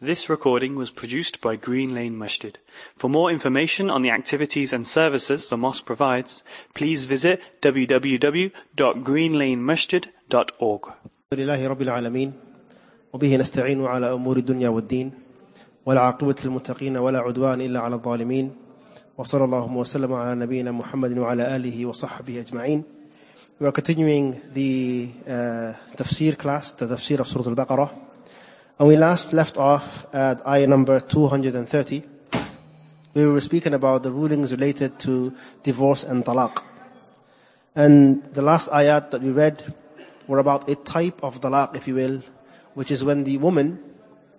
This recording was produced by Green Lane Masjid. For more information on the activities and services the mosque provides, please visit www.greenlanemasjid.org. الحمد لله رب العالمين وبه نستعين على أمور الدنيا والدين والعاقبة للمتقين ولا عدوان إلا على الظالمين وصلى الله وسلم على نبينا محمد وعلى آله وصحبه أجمعين We are continuing the uh, tafsir class, the tafsir of Surah Al-Baqarah. And we last left off at ayah number 230. We were speaking about the rulings related to divorce and talaq. And the last ayat that we read were about a type of talaq, if you will, which is when the woman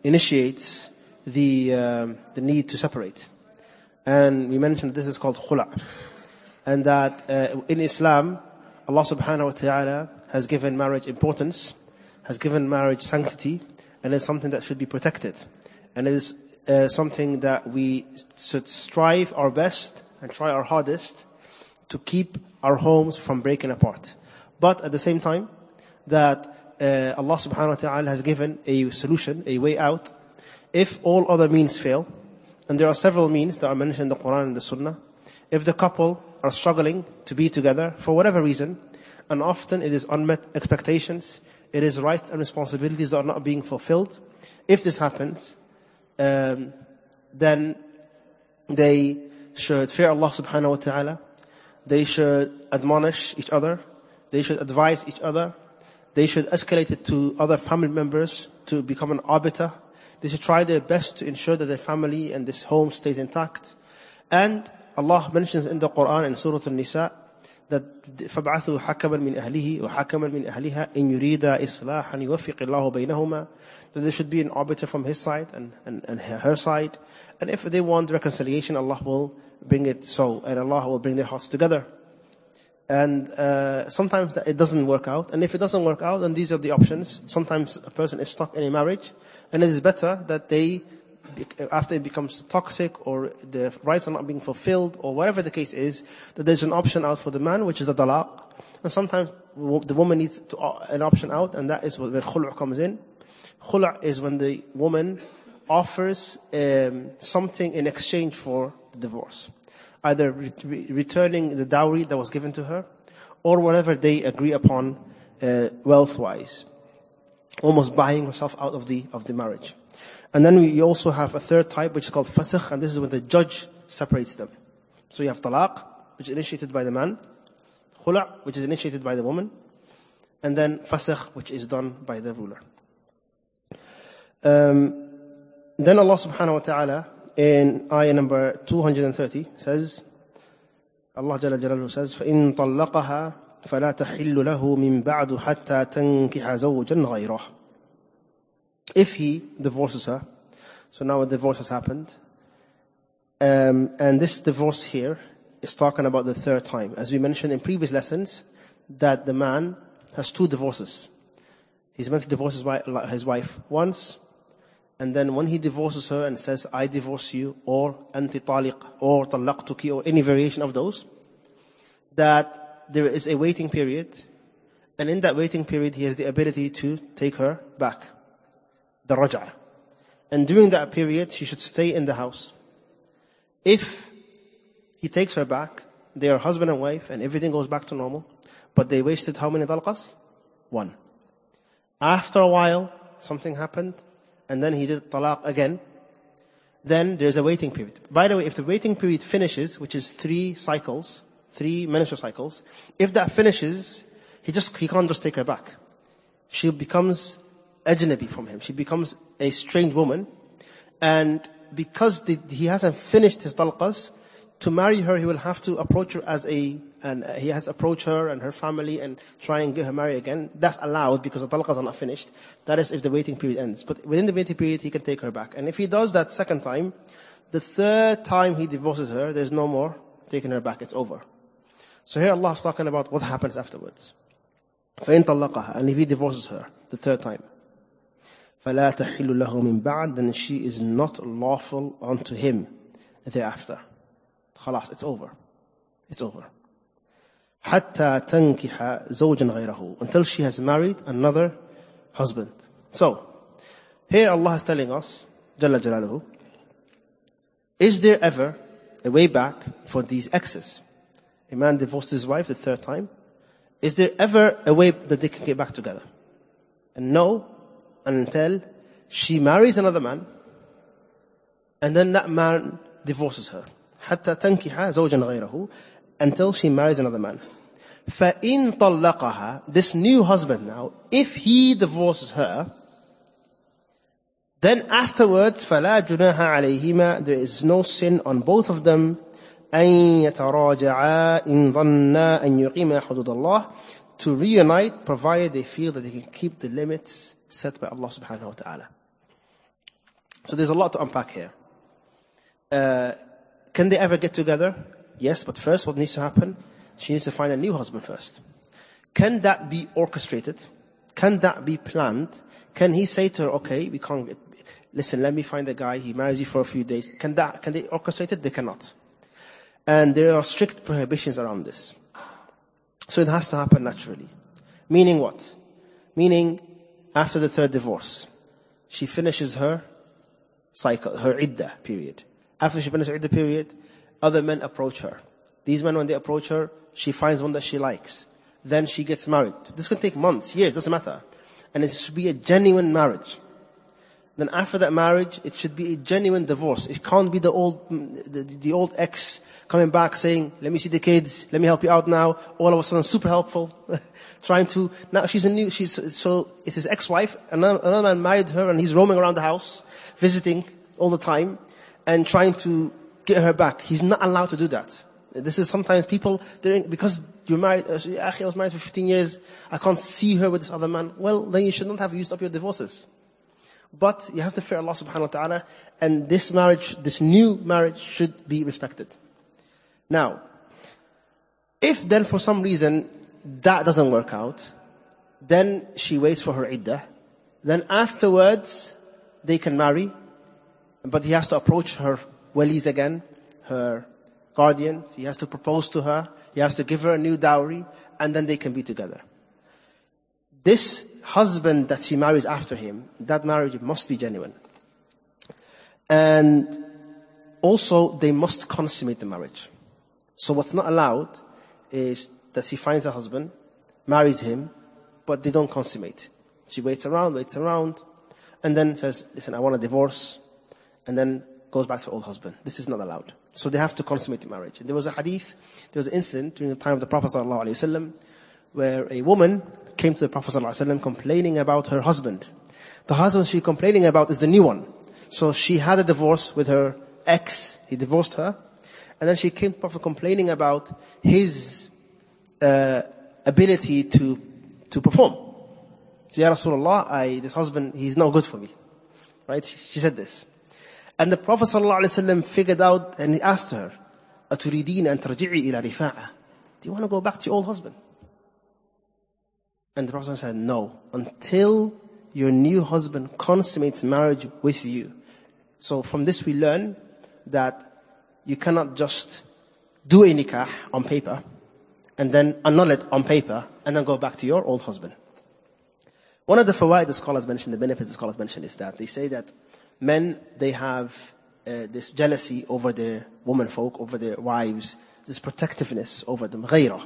initiates the, um, the need to separate. And we mentioned this is called khula. And that uh, in Islam, Allah subhanahu wa ta'ala has given marriage importance, has given marriage sanctity, and it's something that should be protected. And it is uh, something that we should strive our best and try our hardest to keep our homes from breaking apart. But at the same time, that uh, Allah subhanahu wa ta'ala has given a solution, a way out, if all other means fail, and there are several means that are mentioned in the Quran and the Sunnah, if the couple are struggling to be together for whatever reason, and often it is unmet expectations, it is rights and responsibilities that are not being fulfilled. If this happens, um, then they should fear Allah subhanahu wa ta'ala. They should admonish each other. They should advise each other. They should escalate it to other family members to become an arbiter. They should try their best to ensure that their family and this home stays intact. And Allah mentions in the Quran in Surah An-Nisa that فَبْعَثُوا حَكَمًا مِنْ أَهْلِهِ وَحَكَمًا مِنْ أَهْلِهَا إِنْ يُرِيدَ إِصْلَاحًا يُوَفِّقِ اللَّهُ بَيْنَهُمَا That there should be an arbiter from his side and, and, and her side. And if they want reconciliation, Allah will bring it so. And Allah will bring their hearts together. And uh, sometimes it doesn't work out. And if it doesn't work out, then these are the options. Sometimes a person is stuck in a marriage. And it is better that they after it becomes toxic or the rights are not being fulfilled or whatever the case is, that there's an option out for the man, which is the talaq. And sometimes the woman needs to, uh, an option out, and that is where khulu' comes in. Khulu' is when the woman offers um, something in exchange for the divorce. Either re- returning the dowry that was given to her, or whatever they agree upon uh, wealth-wise. Almost buying herself out of the, of the marriage. And then we also have a third type which is called fasakh, and this is when the judge separates them. So you have talaq, which is initiated by the man, khula, which is initiated by the woman, and then fasakh, which is done by the ruler. Um, then Allah subhanahu wa ta'ala in ayah number 230 says, Allah Jalla Jalaluhu says, فَإِن طَلَّقَهَا فَلَا تَحِلُّ لَهُ مِن بَعْدُ حَتَّى تَنكِحَ زَوْجًا غَيْرَهُ if he divorces her, so now a divorce has happened, um, and this divorce here is talking about the third time. As we mentioned in previous lessons, that the man has two divorces. He's meant to divorce his wife, his wife once, and then when he divorces her and says, I divorce you, or anti taliq, or talaqtuki, or any variation of those, that there is a waiting period, and in that waiting period he has the ability to take her back the raj'ah. And during that period, she should stay in the house. If he takes her back, they are husband and wife, and everything goes back to normal, but they wasted how many talqas? One. After a while, something happened, and then he did talaq again, then there's a waiting period. By the way, if the waiting period finishes, which is three cycles, three menstrual cycles, if that finishes, he just, he can't just take her back. She becomes ajnabi from him. She becomes a strange woman. And because the, he hasn't finished his talqas, to marry her, he will have to approach her as a, and he has to approach her and her family and try and get her married again. That's allowed because the talqas are not finished. That is if the waiting period ends. But within the waiting period, he can take her back. And if he does that second time, the third time he divorces her, there's no more taking her back. It's over. So here Allah is talking about what happens afterwards. فَإِن طَلَّقَهَا And if he divorces her the third time, فَلَا تَحِلُّ لَهُ مِن بَعْدٍ Then she is not lawful unto him thereafter. خلاص, it's over. It's over. حتى تنكح زوجا غيره until she has married another husband. So, here Allah is telling us Jalla Jalaluhu, is there ever a way back for these exes? A man divorced his wife the third time. Is there ever a way that they can get back together? And no, until she marries another man, and then that man divorces her. حتى تنكح زوجا غيره until she marries another man. فإن طلقها, this new husband now, if he divorces her, then afterwards, فلا جناح عليهما, there is no sin on both of them, أن يتراجعا إن ظنا أن يقيما حدود الله, to reunite, provided they feel that they can keep the limits set by Allah subhanahu wa ta'ala. So there's a lot to unpack here. Uh, can they ever get together? Yes, but first what needs to happen? She needs to find a new husband first. Can that be orchestrated? Can that be planned? Can he say to her, okay, we can't get, listen, let me find a guy, he marries you for a few days. Can that, can they orchestrate it? They cannot. And there are strict prohibitions around this. So it has to happen naturally. Meaning what? Meaning, after the third divorce, she finishes her cycle, her iddah period. After she finishes her period, other men approach her. These men, when they approach her, she finds one that she likes. Then she gets married. This can take months, years, doesn't matter. And it should be a genuine marriage. Then after that marriage, it should be a genuine divorce. It can't be the old, the, the old ex coming back saying, let me see the kids, let me help you out now. All of a sudden, super helpful. Trying to, now she's a new, she's, so it's his ex-wife, another, another man married her and he's roaming around the house, visiting all the time, and trying to get her back. He's not allowed to do that. This is sometimes people, because you're married, uh, I was married for 15 years, I can't see her with this other man. Well, then you should not have used up your divorces. But you have to fear Allah subhanahu wa ta'ala, and this marriage, this new marriage should be respected. Now, if then for some reason that doesn't work out, then she waits for her iddah. Then afterwards, they can marry, but he has to approach her walis again, her guardians. He has to propose to her. He has to give her a new dowry, and then they can be together. This husband that she marries after him, that marriage must be genuine. And also, they must consummate the marriage. So what's not allowed is that she finds a husband, marries him, but they don't consummate. She waits around, waits around, and then says, listen, I want a divorce, and then goes back to old husband. This is not allowed. So they have to consummate the marriage. And there was a hadith, there was an incident during the time of the Prophet ﷺ where a woman came to the Prophet ﷺ complaining about her husband. The husband she's complaining about is the new one. So she had a divorce with her ex, he divorced her, and then she came to the Prophet complaining about his uh, ability to to perform. So, Ya Rasulullah, I, this husband, he's no good for me. Right? She said this. And the Prophet ﷺ figured out and he asked her, أتريدين أن ترجعي إلى رفاعة? Do you want to go back to your old husband? And the Prophet said, no, until your new husband consummates marriage with you. So from this we learn that you cannot just do a nikah on paper and then annul it on paper and then go back to your old husband. One of the fawaid the scholars mention, the benefits the scholars mention is that they say that men, they have uh, this jealousy over their women folk, over their wives, this protectiveness over them, غيرة.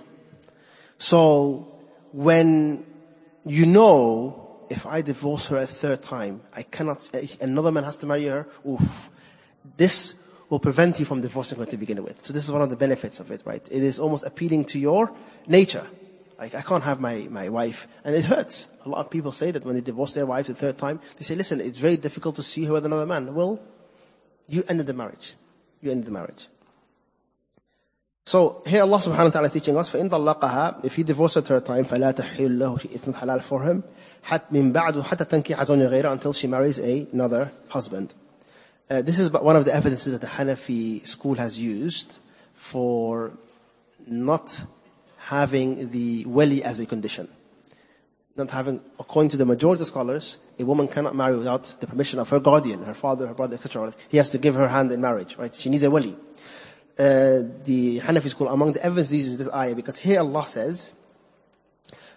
So, when you know, if I divorce her a third time, I cannot, another man has to marry her, oof, this will prevent you from divorcing her to begin with. So this is one of the benefits of it, right? It is almost appealing to your nature. Like, I can't have my, my wife, and it hurts. A lot of people say that when they divorce their wife the third time, they say, listen, it's very difficult to see her with another man. Well, you ended the marriage. You ended the marriage. So here Allah subhanahu wa ta'ala is teaching us, فَإِن طَلَّقَهَا If he divorced her third time, فَلَا تَحِلُّ لَهُ It's not halal for him. حَتْ مِن بَعْدُ حَتَّى تَنْكِحَ زَوْجًا غَيْرَ Until she marries a, another husband. Uh, this is one of the evidences that the Hanafi school has used for not having the wali as a condition. Not having, according to the majority of scholars, a woman cannot marry without the permission of her guardian, her father, her brother, etc. He has to give her hand in marriage, right? She needs a wali. Uh, the Hanafi school, among the evidences is this ayah, because here Allah says,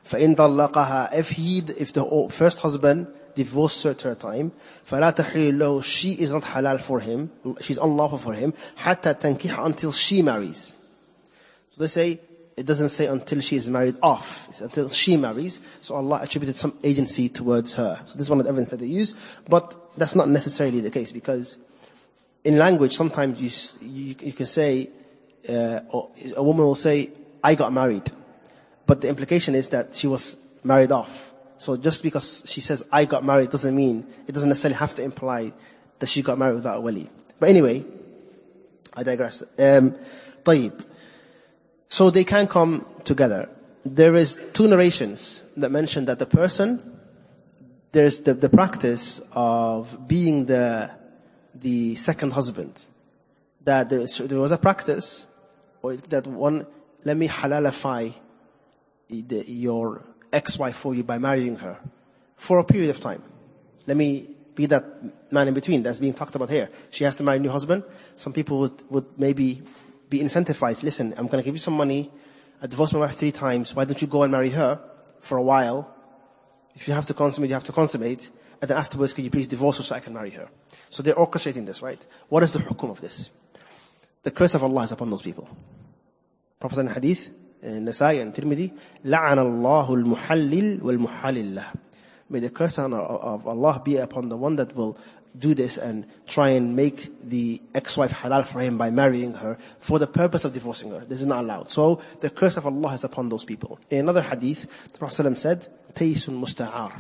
فَإِن طَلَّقَهَا If he, if the first husband divorced her third time, فَلَا تَحِلُّ لَهُ She is not halal for him, she's unlawful for him, حَتَّى تَنْكِحَ until she marries. So they say, it doesn't say until she is married off. It's until she marries. So Allah attributed some agency towards her. So this is one of the evidence that they use. But that's not necessarily the case because in language, sometimes you, you, you can say, uh, a woman will say, I got married. But the implication is that she was married off. So just because she says, I got married doesn't mean, it doesn't necessarily have to imply that she got married without a wali. But anyway, I digress. Um, طيب. So they can come together. There is two narrations that mention that the person, there's the, the practice of being the, the second husband. That there, there was a practice, or that one, let me halalify your ex-wife for you by marrying her for a period of time. Let me be that man in between that's being talked about here. She has to marry a new husband. Some people would, would maybe be incentivized. Listen, I'm going to give you some money. I divorced my wife three times. Why don't you go and marry her for a while? If you have to consummate, you have to consummate And then afterwards, could you please divorce her so I can marry her? So they're orchestrating this, right? What is the hukum of this? The curse of Allah is upon those people. Prophet in Hadith, in Nasai and Tirmidhi, لَعَنَ اللَّهُ الْمُحَلِّلِ وَالْمُحَلِّلَّهِ May the curse of Allah be upon the one that will do this and try and make the ex-wife halal for him by marrying her for the purpose of divorcing her. This is not allowed. So the curse of Allah is upon those people. In another hadith, the Prophet said, Taysun musta'ar.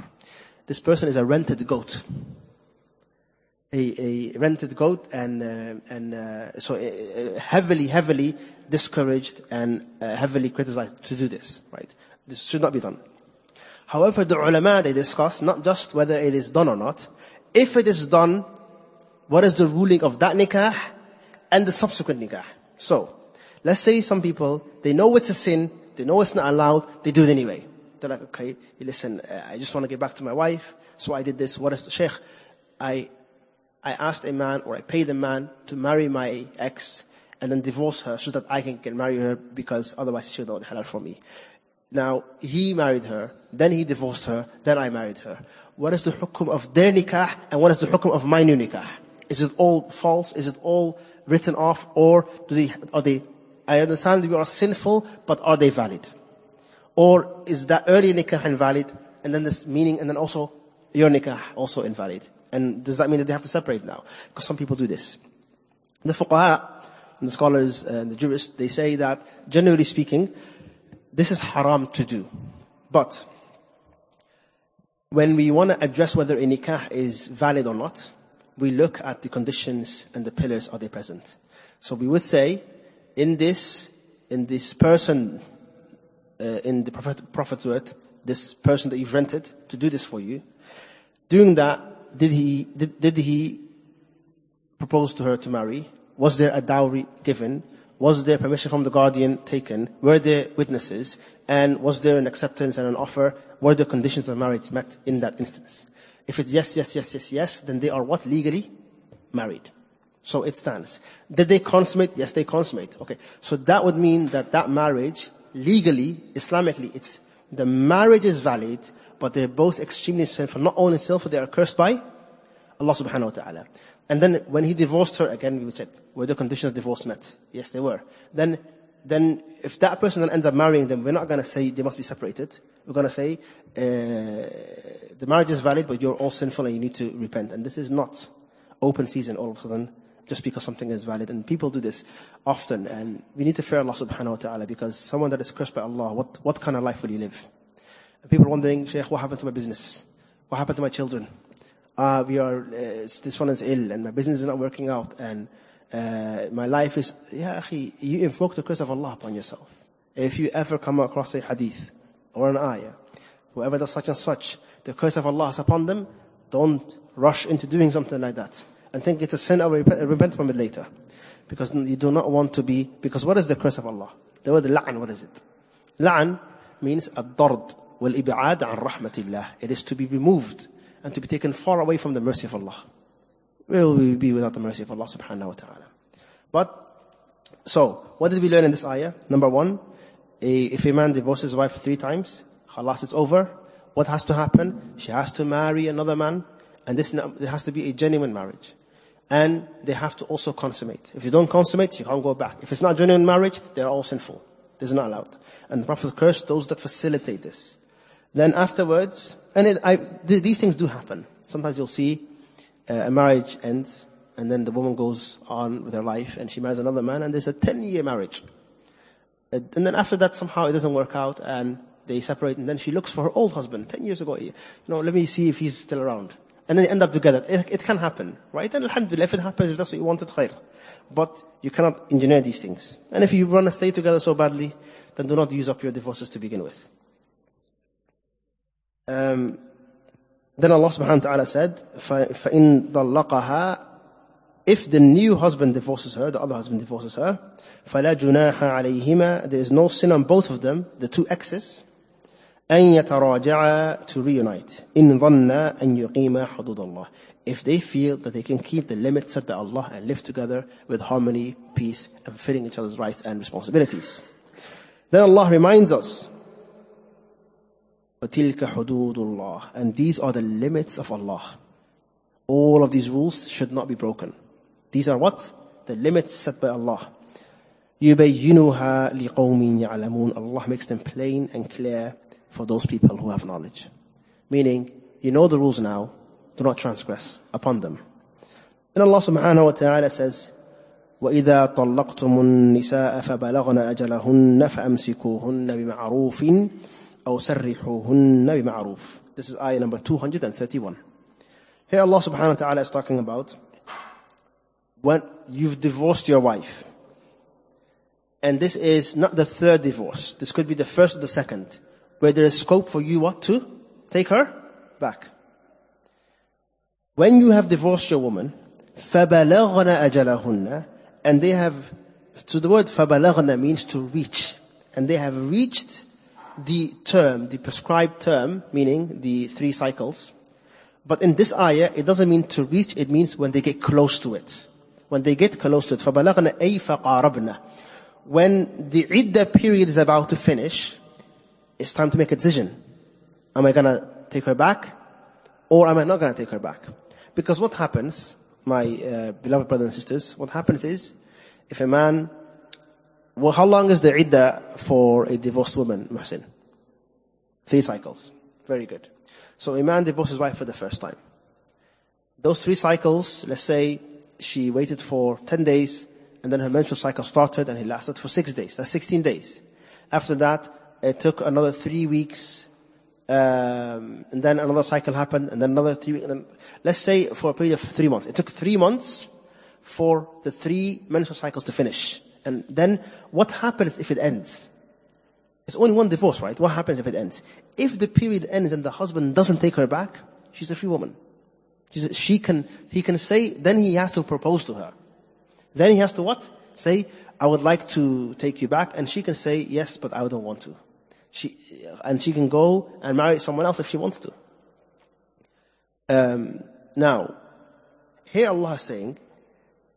This person is a rented goat. A, a rented goat and, uh, and uh, so uh, heavily, heavily discouraged and uh, heavily criticized to do this, right? This should not be done. However, the ulama, they discuss not just whether it is done or not, if it is done, what is the ruling of that nikah and the subsequent nikah? So, let's say some people, they know it's a sin, they know it's not allowed, they do it anyway. They're like, okay, listen, uh, I just want to get back to my wife, so I did this. What is the sheikh? I, I asked a man, or I paid a man to marry my ex, and then divorce her so that I can get marry her because otherwise she would not halal for me. Now, he married her, then he divorced her, then I married her. What is the hukum of their nikah and what is the hukum of my new nikah? Is it all false? Is it all written off? Or do they, are they, I understand we are sinful, but are they valid? Or is that early nikah invalid and then this meaning and then also your nikah also invalid? And does that mean that they have to separate now? Because some people do this. The fuqaha, the scholars and the jurists, they say that generally speaking, this is haram to do. But when we want to address whether a nikah is valid or not, we look at the conditions and the pillars are they present. So we would say, in this, in this person, uh, in the prophet, prophet's word, this person that you've rented to do this for you, doing that, did he, did, did he propose to her to marry? Was there a dowry given? Was there permission from the guardian taken? Were there witnesses? And was there an acceptance and an offer? Were the conditions of marriage met in that instance? If it's yes, yes, yes, yes, yes, then they are what? Legally married. So it stands. Did they consummate? Yes, they consummate. Okay. So that would mean that that marriage, legally, Islamically, it's, the marriage is valid, but they're both extremely sinful. Not only sinful, they are cursed by Allah subhanahu wa ta'ala. And then when he divorced her, again we would check, were the conditions of divorce met? Yes, they were. Then, then if that person then ends up marrying them, we're not going to say they must be separated. We're going to say, uh, the marriage is valid, but you're all sinful and you need to repent. And this is not open season all of a sudden, just because something is valid. And people do this often, and we need to fear Allah subhanahu wa ta'ala, because someone that is cursed by Allah, what, what kind of life will you live? And people are wondering, Shaykh, what happened to my business? What happened to my children? uh, we are, uh, this one is ill and my business is not working out and uh, my life is, yeah, akhi, you invoke the curse of Allah upon yourself. If you ever come across a hadith or an ayah, whoever does such and such, the curse of Allah is upon them, don't rush into doing something like that and think it's a sin or repent, from it later. Because you do not want to be, because what is the curse of Allah? The word la'an, what is it? La'an means at-tard wal-ib'ad an rahmatillah. It is to be removed and to be taken far away from the mercy of Allah. Where Will we be without the mercy of Allah subhanahu wa ta'ala? But, so, what did we learn in this ayah? Number one, a, if a man divorces his wife three times, khalas, is over. What has to happen? She has to marry another man, and this there has to be a genuine marriage. And they have to also consummate. If you don't consummate, you can't go back. If it's not genuine marriage, they're all sinful. This is not allowed. And the Prophet cursed those that facilitate this. Then afterwards, and it, I, th- these things do happen. Sometimes you'll see uh, a marriage ends, and then the woman goes on with her life, and she marries another man, and there's a 10-year marriage. Uh, and then after that, somehow it doesn't work out, and they separate, and then she looks for her old husband, 10 years ago. You know, let me see if he's still around And then they end up together. It, it can happen, right? And alhamdulillah, if it happens, if that's what you wanted, khair. But you cannot engineer these things. And if you want to stay together so badly, then do not use up your divorces to begin with. Um, then Allah subhanahu wa ta'ala said, فَإِن ضَلَّقَهَا If the new husband divorces her, the other husband divorces her, فَلَا جُنَاحَ عَلَيْهِمَا There is no sin on both of them, the two exes, أن يتراجعا to reunite إن ظنا أن يقيما حدود الله if they feel that they can keep the limits set by Allah and live together with harmony, peace, and fulfilling each other's rights and responsibilities. Then Allah reminds us, وَتِلْكَ حُدُودُ اللَّهِ And these are the limits of Allah. All of these rules should not be broken. These are what? The limits set by Allah. يُبَيِّنُهَا لِقَوْمٍ يَعْلَمُونَ Allah makes them plain and clear for those people who have knowledge. Meaning, you know the rules now, do not transgress upon them. Then Allah subhanahu wa ta'ala says, وإذا طلقتم النساء فبلغن أجلهن فأمسكوهن بمعروف أو سرحوهن بمعروف. This is ayah number 231. Here Allah subhanahu wa ta'ala is talking about when you've divorced your wife. And this is not the third divorce. This could be the first or the second where there is scope for you what to? Take her back. When you have divorced your woman, فَبَلَغْنَ أَجَلَهُنَّ And they have, so the word فَبَلَغْنَ means to reach. And they have reached the term, the prescribed term, meaning the three cycles. But in this ayah, it doesn't mean to reach, it means when they get close to it. When they get close to it. فَبَلَغْنَ أَيْ فَقَارَبْنَ When the iddah period is about to finish, it's time to make a decision. Am I gonna take her back? Or am I not gonna take her back? Because what happens, my uh, beloved brothers and sisters, what happens is, if a man, well, how long is the iddah for a divorced woman, Muhsin? Three cycles. Very good. So a man divorces his wife for the first time. Those three cycles, let's say she waited for 10 days, and then her menstrual cycle started and it lasted for six days. That's 16 days. After that, it took another three weeks, um, and then another cycle happened, and then another three weeks. Let's say for a period of three months. It took three months for the three menstrual cycles to finish. And then what happens if it ends? It's only one divorce, right? What happens if it ends? If the period ends and the husband doesn't take her back, she's a free woman. She's, she can, he can say, then he has to propose to her. Then he has to what? Say, I would like to take you back. And she can say, yes, but I don't want to. She, and she can go and marry someone else if she wants to. Um, now, here Allah is saying,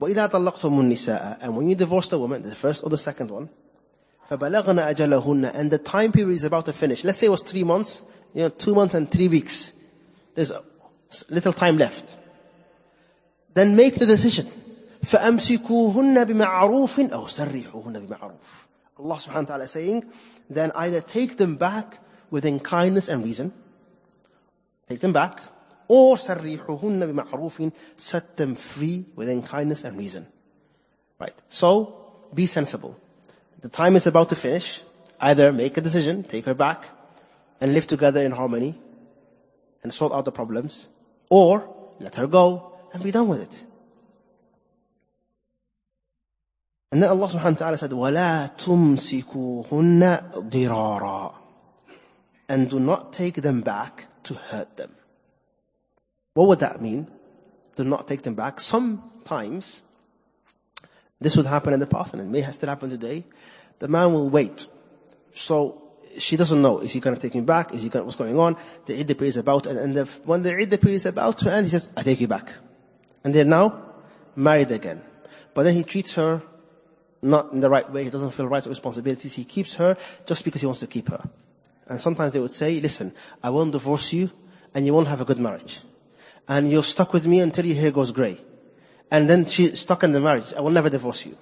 وَإِذَا طَلَّقْتُمُ النِّسَاءَ And when you divorce the woman, the first or the second one, فَبَلَغْنَ أَجَلَهُنَّ And the time period is about to finish. Let's say it was three months, you know, two months and three weeks. There's a little time left. Then make the decision. فَأَمْسِكُوهُنَّ بِمَعْرُوفٍ أَوْ سَرِّحُوهُنَّ بِمَعْرُوفٍ Allah subhanahu wa ta'ala saying, then either take them back within kindness and reason, take them back, or سرِيحُهُنَّ بِمَعْرُوفٍ set them free within kindness and reason. Right. So, be sensible. The time is about to finish. Either make a decision, take her back, and live together in harmony, and sort out the problems, or let her go and be done with it. And then Allah subhanahu wa ta'ala said, وَلَا تُمْسِكُوهُنَّ ضِرَارًا And do not take them back to hurt them. What would that mean? Do not take them back. Sometimes, this would happen in the past and it may still happen today. The man will wait. So she doesn't know. Is he going to take me back? Is he going, what's going on? The iddah period is about, and, and when the iddah period is about to end, he says, I take you back. And they're now married again. But then he treats her not in the right way. He doesn't feel rights or responsibilities. He keeps her just because he wants to keep her. And sometimes they would say, listen, I won't divorce you and you won't have a good marriage. And you're stuck with me until your hair goes grey. And then she's stuck in the marriage. I will never divorce you.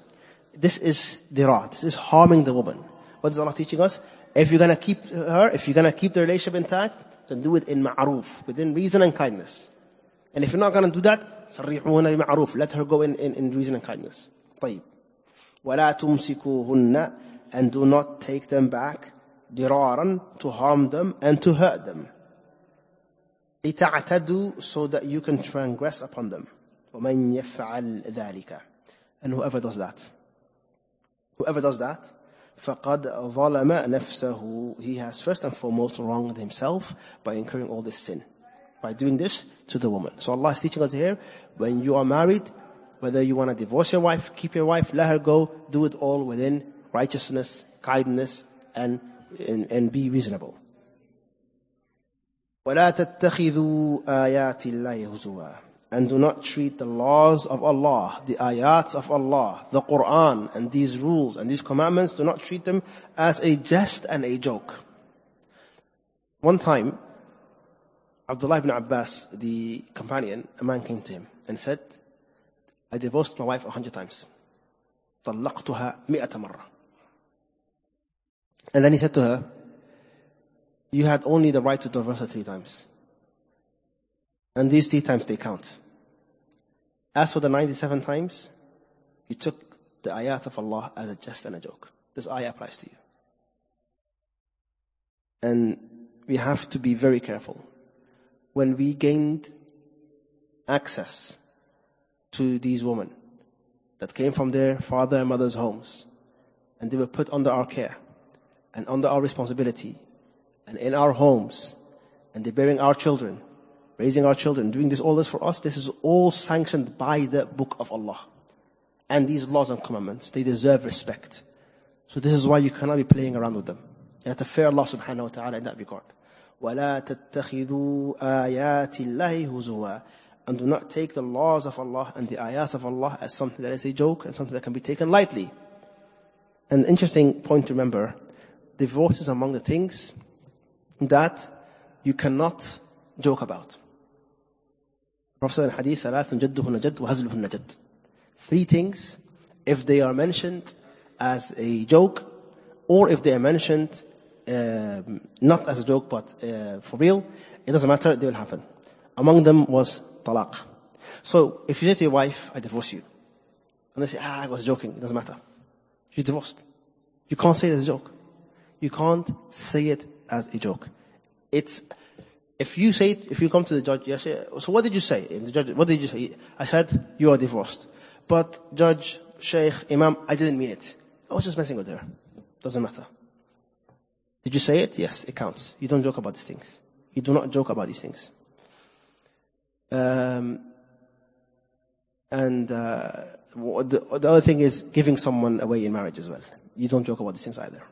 This is dira. This is harming the woman. What is Allah teaching us? If you're gonna keep her, if you're gonna keep the relationship intact, then do it in ma'ruf, within reason and kindness. And if you're not gonna do that, صرحوهن بمعروف. Let her go in, in, in reason and kindness. طيب. ولا تمسكوهن and do not take them back diraran to harm them and to hurt them. لتعتدوا so that you can transgress upon them. ومن يفعل ذلك. And whoever does that. Whoever does that, فَقَدْ ظَلَمَ نَفْسَهُ He has first and foremost wronged himself by incurring all this sin. By doing this to the woman. So Allah is teaching us here, when you are married, whether you want to divorce your wife, keep your wife, let her go, do it all within righteousness, kindness, and, and, and be reasonable. وَلَا تَتَّخِذُوا آيَاتِ اللَّهِ هُزُوًا and do not treat the laws of Allah, the ayats of Allah, the Quran, and these rules and these commandments, do not treat them as a jest and a joke. One time, Abdullah ibn Abbas, the companion, a man came to him and said, I divorced my wife a hundred times. طلقتها مئة مرة. And then he said to her, you had only the right to divorce her three times. And these three times they count. As for the 97 times, you took the ayat of Allah as a jest and a joke. This ayah applies to you. And we have to be very careful. When we gained access to these women that came from their father and mother's homes, and they were put under our care and under our responsibility and in our homes, and they're bearing our children, raising our children, doing this, all this for us, this is all sanctioned by the book of Allah. And these laws and commandments, they deserve respect. So this is why you cannot be playing around with them. You have to fear Allah subhanahu wa ta'ala in that regard. وَلَا تَتَّخِذُوا آيَاتِ اللَّهِ هُزُوًا and do not take the laws of Allah and the ayat of Allah as something that is a joke and something that can be taken lightly. An interesting point to remember, divorce is among the things that you cannot joke about. Prophet in Hadith, Three things, if they are mentioned as a joke, or if they are mentioned um, not as a joke but uh, for real, it doesn't matter, they will happen. Among them was talaq. So if you say to your wife, I divorce you, and they say, ah, I was joking, it doesn't matter. She's divorced. You can't say it as a joke. You can't say it as a joke. It's if you say, it, if you come to the judge, so what did you say? And the judge, what did you say? I said, you are divorced. But judge, sheikh, imam, I didn't mean it. I was just messing with her. Doesn't matter. Did you say it? Yes, it counts. You don't joke about these things. You do not joke about these things. Um, and uh, the, the other thing is giving someone away in marriage as well. You don't joke about these things either.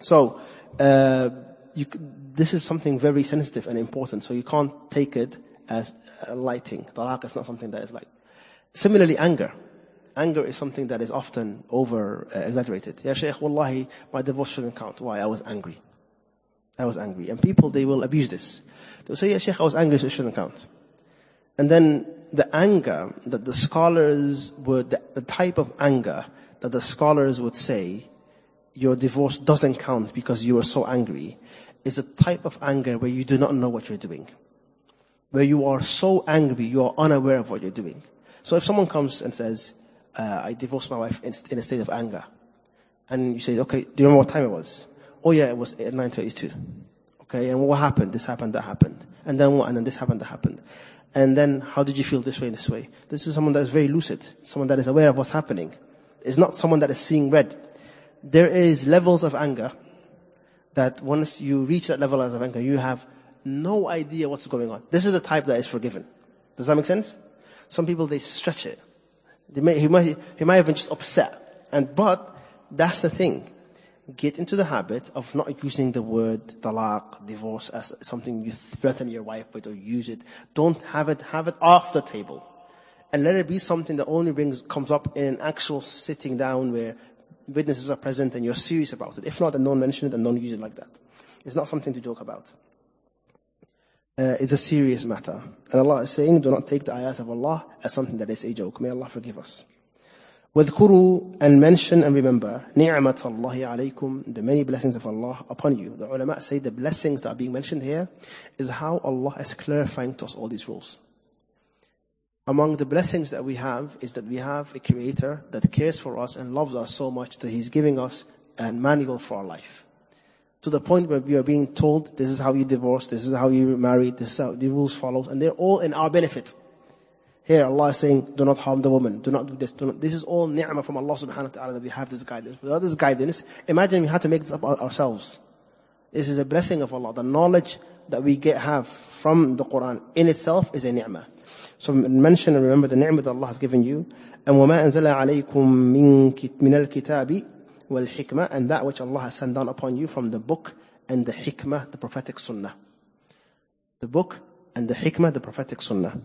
So, uh, you, this is something very sensitive and important, so you can't take it as a lighting. Talaq is not something that is light. Similarly, anger. Anger is something that is often over uh. Yeah, Shaykh, wallahi, my divorce shouldn't count. Why? I was angry. I was angry. And people, they will abuse this. They'll say, yeah, Shaykh, I was angry, so it shouldn't count. And then the anger that the scholars would, the, type of anger that the scholars would say, your divorce doesn't count because you were so angry, is a type of anger where you do not know what you're doing. Where you are so angry, you are unaware of what you're doing. So if someone comes and says, uh, I divorced my wife in, in, a state of anger, and you say, okay, do you remember what time it was? Oh yeah, it was at 9.32. Okay, and what happened? This happened, that happened. And then what? And then this happened, that happened. And then how did you feel this way and this way? This is someone that is very lucid. Someone that is aware of what's happening. It's not someone that is seeing red. There is levels of anger that once you reach that level of anger, you have no idea what's going on. This is the type that is forgiven. Does that make sense? Some people, they stretch it. They may, he might, he might have been just upset. And, but, that's the thing. Get into the habit of not using the word talaq, divorce, as something you threaten your wife with or use it. Don't have it, have it off the table. And let it be something that only brings, comes up in an actual sitting down where witnesses are present and you're serious about it. If not, then don't mention it and don't use it like that. It's not something to joke about. Uh, it's a serious matter. And Allah is saying, do not take the ayat of Allah as something that is a joke. May Allah forgive us. وَاذْكُرُوا and mention and remember نِعْمَةَ اللَّهِ عَلَيْكُمْ the many blessings of Allah upon you. The ulama say the blessings that are being mentioned here is how Allah is clarifying to us all these rules. Among the blessings that we have is that we have a creator that cares for us and loves us so much that He's giving us a manual for our life. To the point where we are being told, this is how you divorce, this is how you marry, this is how the rules follow, and they're all in our benefit. Here Allah is saying, do not harm the woman, do not do this, do not, this is all ni'mah from Allah subhanahu wa ta'ala that we have this guidance. Without this guidance, imagine we had to make this up ourselves. This is a blessing of Allah. The knowledge that we get, have from the Quran in itself is a ni'mah. So mention and remember the ni'mah that Allah has given you. And وَمَا أَنزَلَ عَلَيْكُم مِّنَ الْكِتَابِ وَالْحِكْمَةِ And that which Allah has sent down upon you from the book and the hikmah, the prophetic sunnah. The book and the hikmah, the prophetic sunnah.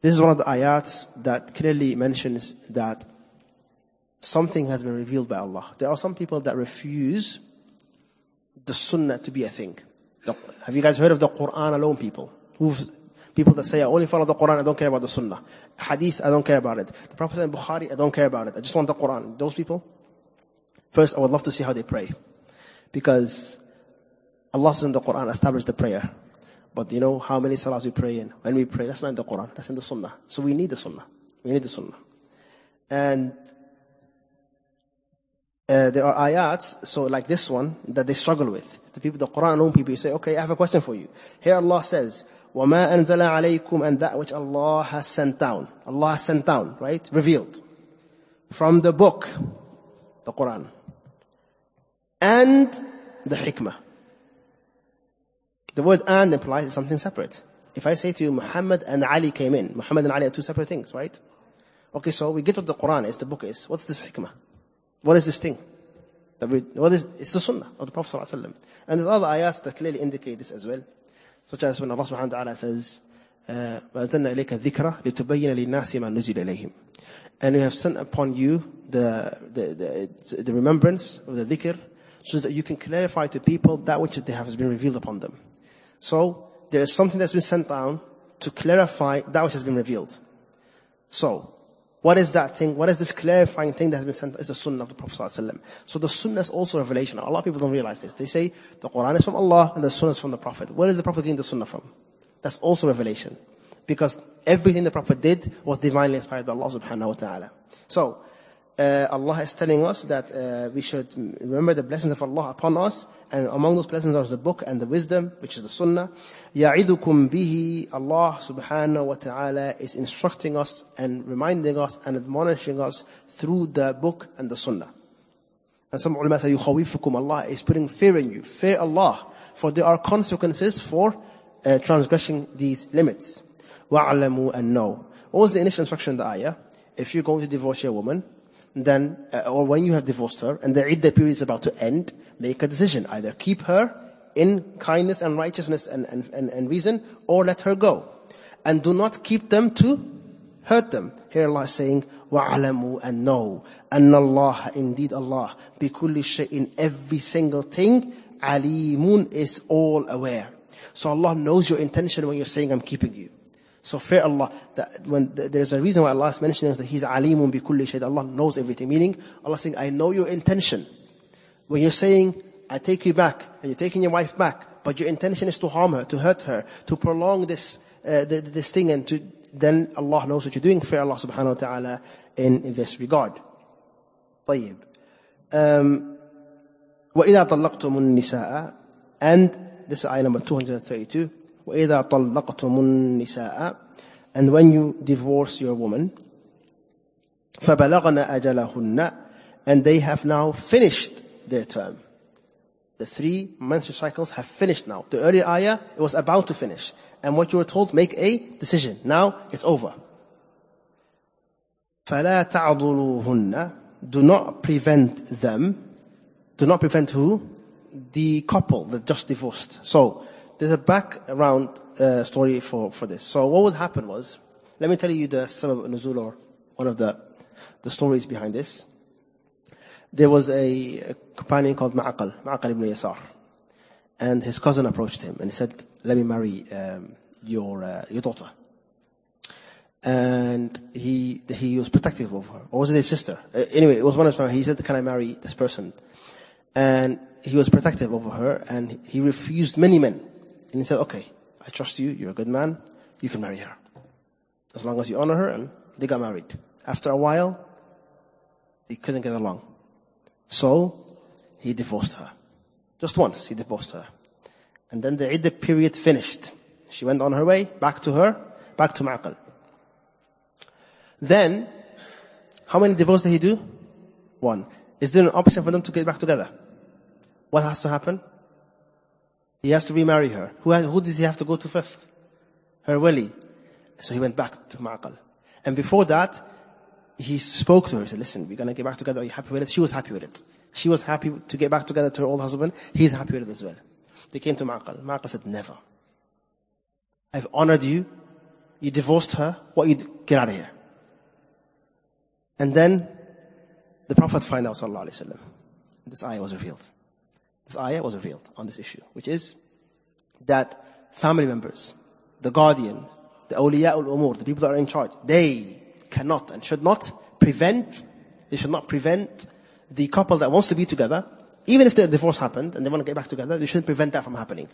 This is one of the ayats that clearly mentions that something has been revealed by Allah. There are some people that refuse the sunnah to be a thing. have you guys heard of the Quran alone people? Who've, people that say, I only follow the Quran, I don't care about the sunnah. Hadith, I don't care about it. The Prophet said Bukhari, I don't care about it. I just want the Quran. Those people? First, I would love to see how they pray. Because Allah says in the Quran, establish the prayer. But you know how many salahs we pray in? When we pray, that's not in the Quran, that's in the Sunnah. So we need the Sunnah. We need the Sunnah. And uh, there are ayats, so like this one, that they struggle with. The people, the Quran known people, you say, okay, I have a question for you. Here Allah says, وَمَا أَنزَلَ عَلَيْكُمْ And that which Allah has sent down. Allah has sent down, right? Revealed. From the book, the Quran. And the hikmah. The word and implies something separate. If I say to you, Muhammad and Ali came in, Muhammad and Ali are two separate things, right? Okay, so we get what the Quran is, the book is. What's this hikmah? What is this thing? That we, what is, it's the sunnah of the Prophet ﷺ. And there's other ayats that clearly indicate this as well. Such as when Allah subhanahu wa ta'ala says, وَأَنزَلْنَا إِلَيْكَ الذِّكْرَ لِتُبَيِّنَ لِلنَّاسِ مَا نُزِلَ إِلَيْهِمْ And we have sent upon you the, the, the, the remembrance of the dhikr so that you can clarify to people that which they have been revealed upon them. So, there is something that's been sent down to clarify that which has been revealed. So, what is that thing? What is this clarifying thing that has been sent? Is the sunnah of the Prophet ﷺ. So the sunnah is also revelation. A lot of people don't realize this. They say the Quran is from Allah and the sunnah is from the Prophet. Where is the Prophet getting the sunnah from? That's also revelation. Because everything the Prophet did was divinely inspired by Allah subhanahu wa ta'ala. So, uh, Allah is telling us that uh, we should remember the blessings of Allah upon us, and among those blessings are the book and the wisdom, which is the Sunnah. يَعِذُكُمْ bihi Allah subhanahu wa ta'ala is instructing us and reminding us and admonishing us through the book and the Sunnah. And some ulama say, يُخَوِفُكُمْ Allah is putting fear in you. Fear Allah, for there are consequences for uh, transgressing these limits. وَعْلَمُوا and know. What was the initial instruction in the ayah? If you're going to divorce your woman, then, uh, or when you have divorced her and the iddah period is about to end, make a decision. Either keep her in kindness and righteousness and, and, and, and reason, or let her go. And do not keep them to hurt them. Here Allah is saying, وَعَلَمُوا and know, أَنَّ اللَّهَ indeed Allah, بِكُلِّ شَيْءٍ in every single thing, alimun is all aware. So Allah knows your intention when you're saying, I'm keeping you. So fear Allah. That when there's a reason why Allah is mentioning that He's alimun bi kulli shay. Allah knows everything. Meaning, Allah saying, I know your intention. When you're saying, I take you back, and you're taking your wife back, but your intention is to harm her, to hurt her, to prolong this, uh, this thing, and to, then Allah knows what you're doing. Fear Allah subhanahu wa ta'ala in, in this regard. طيب. Um, وإذا طلقتم النساء and this is ayah number 232 وإذا طلقتم النساء and when you divorce your woman فبلغن أجلهن and they have now finished their term. The three menstrual cycles have finished now. The earlier ayah, it was about to finish. And what you were told, make a decision. Now it's over. فَلَا تَعْضُلُوهُنَّ Do not prevent them. Do not prevent who? The couple that just divorced. So, there's a background uh, story for, for this. So what would happen was, let me tell you the sabab nuzul or one of the, the stories behind this. There was a, a companion called Ma'aqal, Ma'aqal ibn Yasar. and his cousin approached him and he said, let me marry um, your, uh, your daughter. And he, he was protective of her. Or was it his sister? Uh, anyway, it was one of his He said, can I marry this person? And he was protective over her and he refused many men. And he said, okay, I trust you. You're a good man. You can marry her. As long as you honor her and they got married. After a while, they couldn't get along. So, he divorced her. Just once, he divorced her. And then the iddah period finished. She went on her way, back to her, back to Ma'qal. Then, how many divorces did he do? One. Is there an option for them to get back together? What has to happen? He has to remarry her. Who, has, who does he have to go to first? Her wali. So he went back to Ma'qal. And before that, he spoke to her. He said, listen, we're going to get back together. Are you happy with it? She was happy with it. She was happy to get back together to her old husband. He's happy with it as well. They came to Ma'qal. Ma'qal said, never. I've honored you. You divorced her. What you do? Get out of here. And then the Prophet find out, sallallahu alayhi wa This ayah was revealed This ayah was revealed on this issue, which is that family members, the guardian, the awliya ul-umur, the people that are in charge, they cannot and should not prevent, they should not prevent the couple that wants to be together, even if the divorce happened and they want to get back together, they shouldn't prevent that from happening.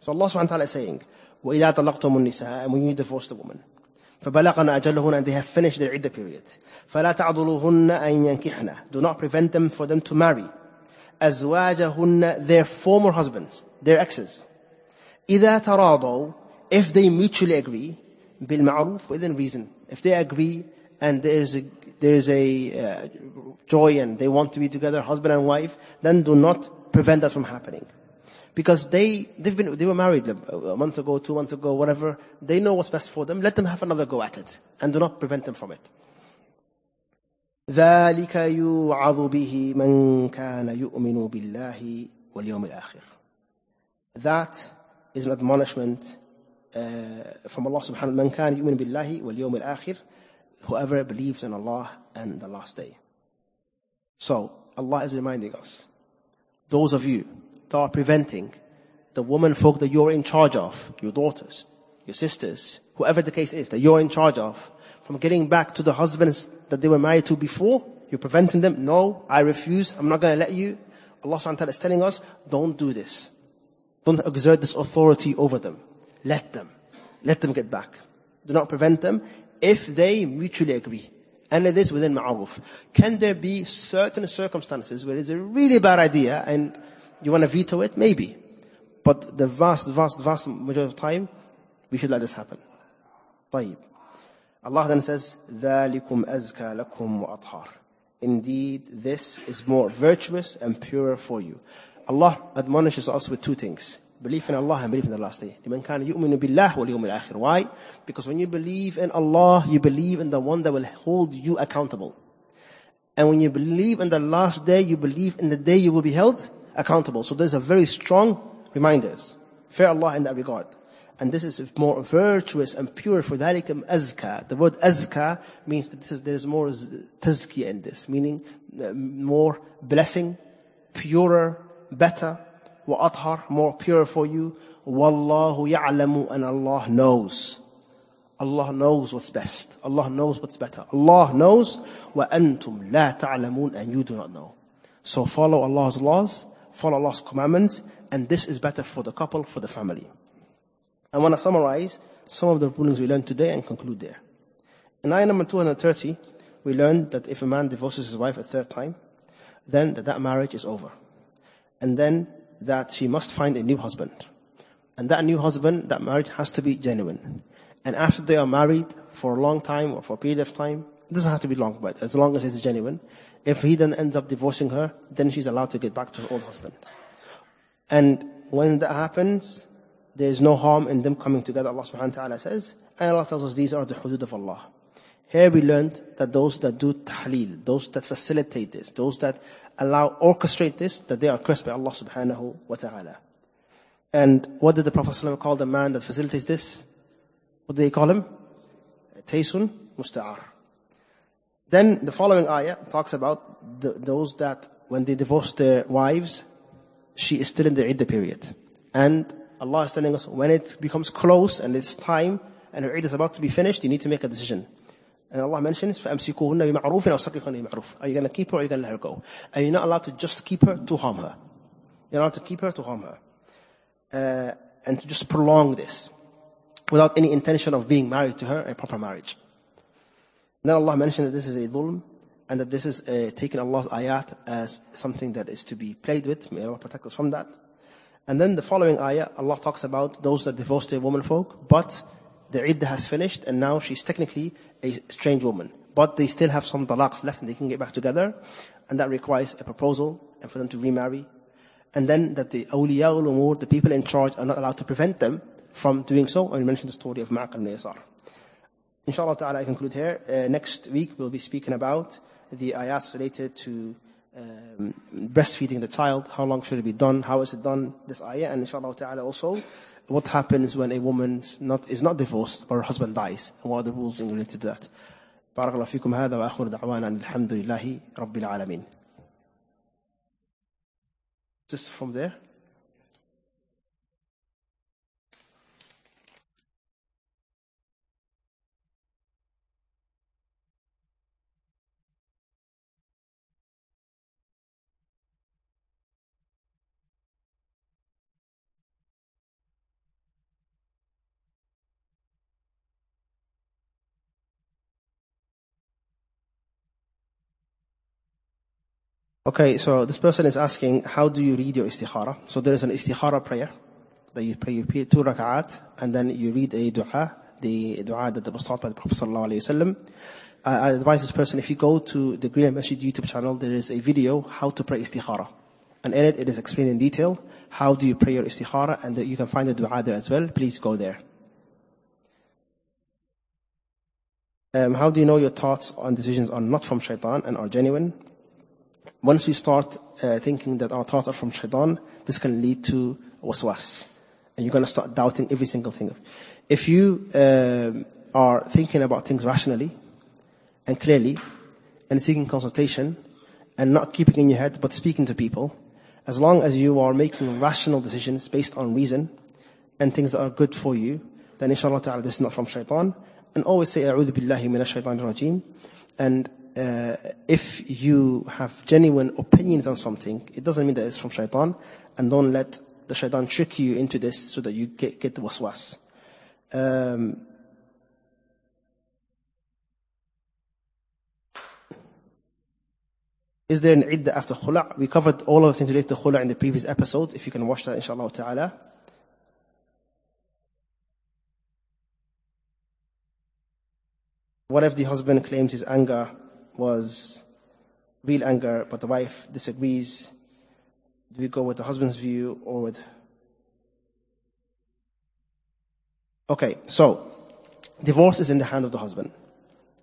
So Allah subhanahu wa ta'ala is saying, وَإِذَا طَلَقْتُمُ النِّسَاءَ And when you divorce the woman, فَبَلَغَنَا أَجَلُهُنَّ And they have finished their iddah period. فَلَا تَعْضُلُهُنَّ أَن يَنْكِحْنَ Do not prevent them for them to marry. أَزْوَاجَهُنَّ Their former husbands, their exes. إِذَا تَرَاضَوْا If they mutually agree, بِالْمَعْرُوفِ within reason. If they agree and there's a, there's a uh, joy and they want to be together, husband and wife, then do not prevent that from happening. Because they, they've been, they were married a month ago, two months ago, whatever. They know what's best for them. Let them have another go at it. And do not prevent them from it. ذلك يوعظ به من كان يؤمن بالله واليوم الآخر. That is an admonishment uh, from Allah subhanahu wa ta'ala. من كان يؤمن بالله واليوم الآخر. Whoever believes in Allah and the last day. So, Allah is reminding us, those of you that are preventing the woman folk that you're in charge of, your daughters, your sisters, whoever the case is that you're in charge of, from getting back to the husbands that they were married to before, you're preventing them. No, I refuse. I'm not going to let you. Allah subhanahu wa ta'ala is telling us, don't do this. Don't exert this authority over them. Let them. Let them get back. Do not prevent them if they mutually agree. And it is within ma'aruf. Can there be certain circumstances where it's a really bad idea and you want to veto it? Maybe. But the vast, vast, vast majority of time, we should let this happen. طيب. Allah then says, ذَلِكُمْ أَزْكَى لَكُمْ وَأَطْهَارٌ Indeed, this is more virtuous and purer for you. Allah admonishes us with two things. Belief in Allah and belief in the last day. لمن كان يؤمن بالله واليوم الآخر. Why? Because when you believe in Allah, you believe in the one that will hold you accountable. And when you believe in the last day, you believe in the day you will be held accountable. So there's a very strong reminders. Fear Allah in that regard. And this is more virtuous and pure for ذَلِكَ azka. The word azka means that is, there's more tazkiyah in this, meaning uh, more blessing, purer, better, وأطهر, more pure for you. وَاللَّهُ يَعْلَمُ And Allah knows. Allah knows what's best. Allah knows what's better. Allah knows وَأَنْتُمْ لَا تَعْلَمُونَ And you do not know. So follow Allah's laws, follow Allah's commandments, and this is better for the couple, for the family. I want to summarize some of the rulings we learned today and conclude there. In ayah number 230, we learned that if a man divorces his wife a third time, then that, that marriage is over. And then that she must find a new husband. And that new husband, that marriage has to be genuine. And after they are married for a long time or for a period of time, it doesn't have to be long, but as long as it's genuine, if he then ends up divorcing her, then she's allowed to get back to her old husband. And when that happens, there is no harm in them coming together, Allah subhanahu wa ta'ala says. And Allah tells us these are the hudud of Allah. Here we learned that those that do tahleel, those that facilitate this, those that allow, orchestrate this, that they are cursed by Allah subhanahu wa ta'ala. And what did the Prophet ﷺ call the man that facilitates this? What did they call him? Taysun musta'ar. Then the following ayah talks about the, those that when they divorce their wives, she is still in the iddah period. And Allah is telling us when it becomes close and it's time and her Eid is about to be finished, you need to make a decision. And Allah mentions, فَأَمْسِكُوهُنَّ بِمَعْرُوفٍ أَوْ سَرِّقُهُنَّ بِمَعْرُوفٍ Are you going to keep her or are you going to let her go? And you're not allowed to just keep her to harm her. You're not allowed to keep her to harm her. Uh, and to just prolong this without any intention of being married to her, a proper marriage. then Allah mentioned that this is a dhulm and that this is uh, taking Allah's ayat as something that is to be played with. May Allah protect us from that. And then the following ayah, Allah talks about those that divorce their woman folk, but the iddah has finished and now she's technically a strange woman. But they still have some talaqs left and they can get back together. And that requires a proposal and for them to remarry. And then that the awliya ul the people in charge, are not allowed to prevent them from doing so. And we mentioned the story of Ma'qal ibn Yasar. Inshallah ta'ala, I conclude here. Uh, next week we'll be speaking about the ayats related to um, breastfeeding the child, how long should it be done, how is it done, this ayah, and inshallah ta'ala also what happens when a woman not, is not divorced or her husband dies, and what are the rules in related to that. بارك الله فيكم هذا وآخر دعوانا الحمد لله رب العالمين. Just from there. Okay, so this person is asking, how do you read your istikhara? So there is an istikhara prayer that you pray, you pray two rak'at, and then you read a dua, the dua that was taught by the Prophet sallallahu alaihi wasallam. I advise this person, if you go to the Green Masjid YouTube channel, there is a video, how to pray istikhara. And in it, it is explained in detail, how do you pray your istikhara, and you can find the dua there as well. Please go there. Um, how do you know your thoughts and decisions are not from shaitan and are genuine? once we start uh, thinking that our thoughts are from shaitan, this can lead to waswas. And you're going to start doubting every single thing. If you uh, are thinking about things rationally and clearly and seeking consultation and not keeping in your head but speaking to people, as long as you are making rational decisions based on reason and things that are good for you, then inshallah ta'ala this is not from shaitan. And always say, أعوذ بالله من الشيطان الرجيم. And uh, if you have genuine opinions on something, it doesn't mean that it's from shaitan, and don't let the shaitan trick you into this so that you get, get the waswas. Um, is there an iddah after khula'? We covered all of the things related to khula' in the previous episode. If you can watch that, inshallah ta'ala. What if the husband claims his anger was real anger, but the wife disagrees. Do we go with the husband's view or with... Okay, so, divorce is in the hand of the husband.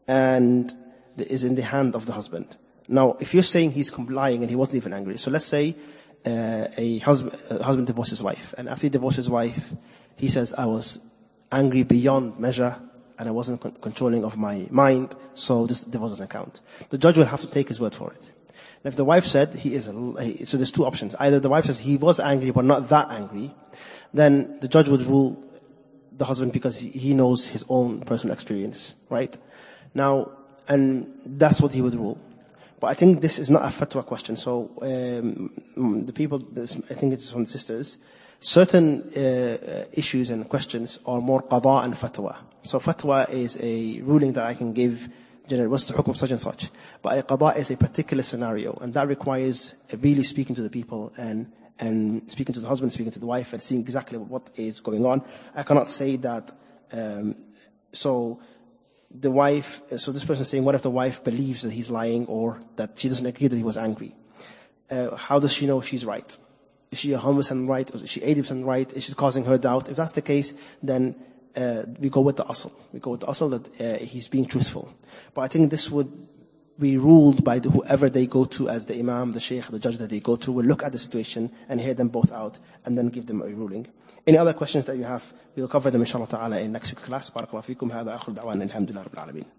And is in the hand of the husband. Now, if you're saying he's complying and he wasn't even angry, so let's say uh, a husband, a husband divorces his wife, and after he divorces his wife, he says, I was angry beyond measure, and I wasn't con- controlling of my mind, so this divorce doesn't count. The judge will have to take his word for it. if the wife said he is, a, so there's two options. Either the wife says he was angry but not that angry, then the judge would rule the husband because he knows his own personal experience, right? Now, and that's what he would rule. But I think this is not a fatwa question. So um, the people, this, I think it's from sisters, certain uh, issues and questions are more qada and fatwa. So fatwa is a ruling that I can give generally, what's the hukum such and such. But a qada is a particular scenario, and that requires really speaking to the people and and speaking to the husband, speaking to the wife, and seeing exactly what is going on. I cannot say that. Um, so the wife, so this person is saying, what if the wife believes that he's lying or that she doesn't agree that he was angry? Uh, how does she know she's right? Is she 100% right? Or is she 80% right? Is she causing her doubt? If that's the case, then uh, we go with the asl. We go with the asl that uh, he's being truthful. But I think this would be ruled by the, whoever they go to as the imam, the sheikh, the judge that they go to will look at the situation and hear them both out and then give them a ruling. Any other questions that you have, we'll cover them inshallah ta'ala in next week's class. Barakallahu fikum. هذا آخر دعوانا الحمد لله رب العالمين.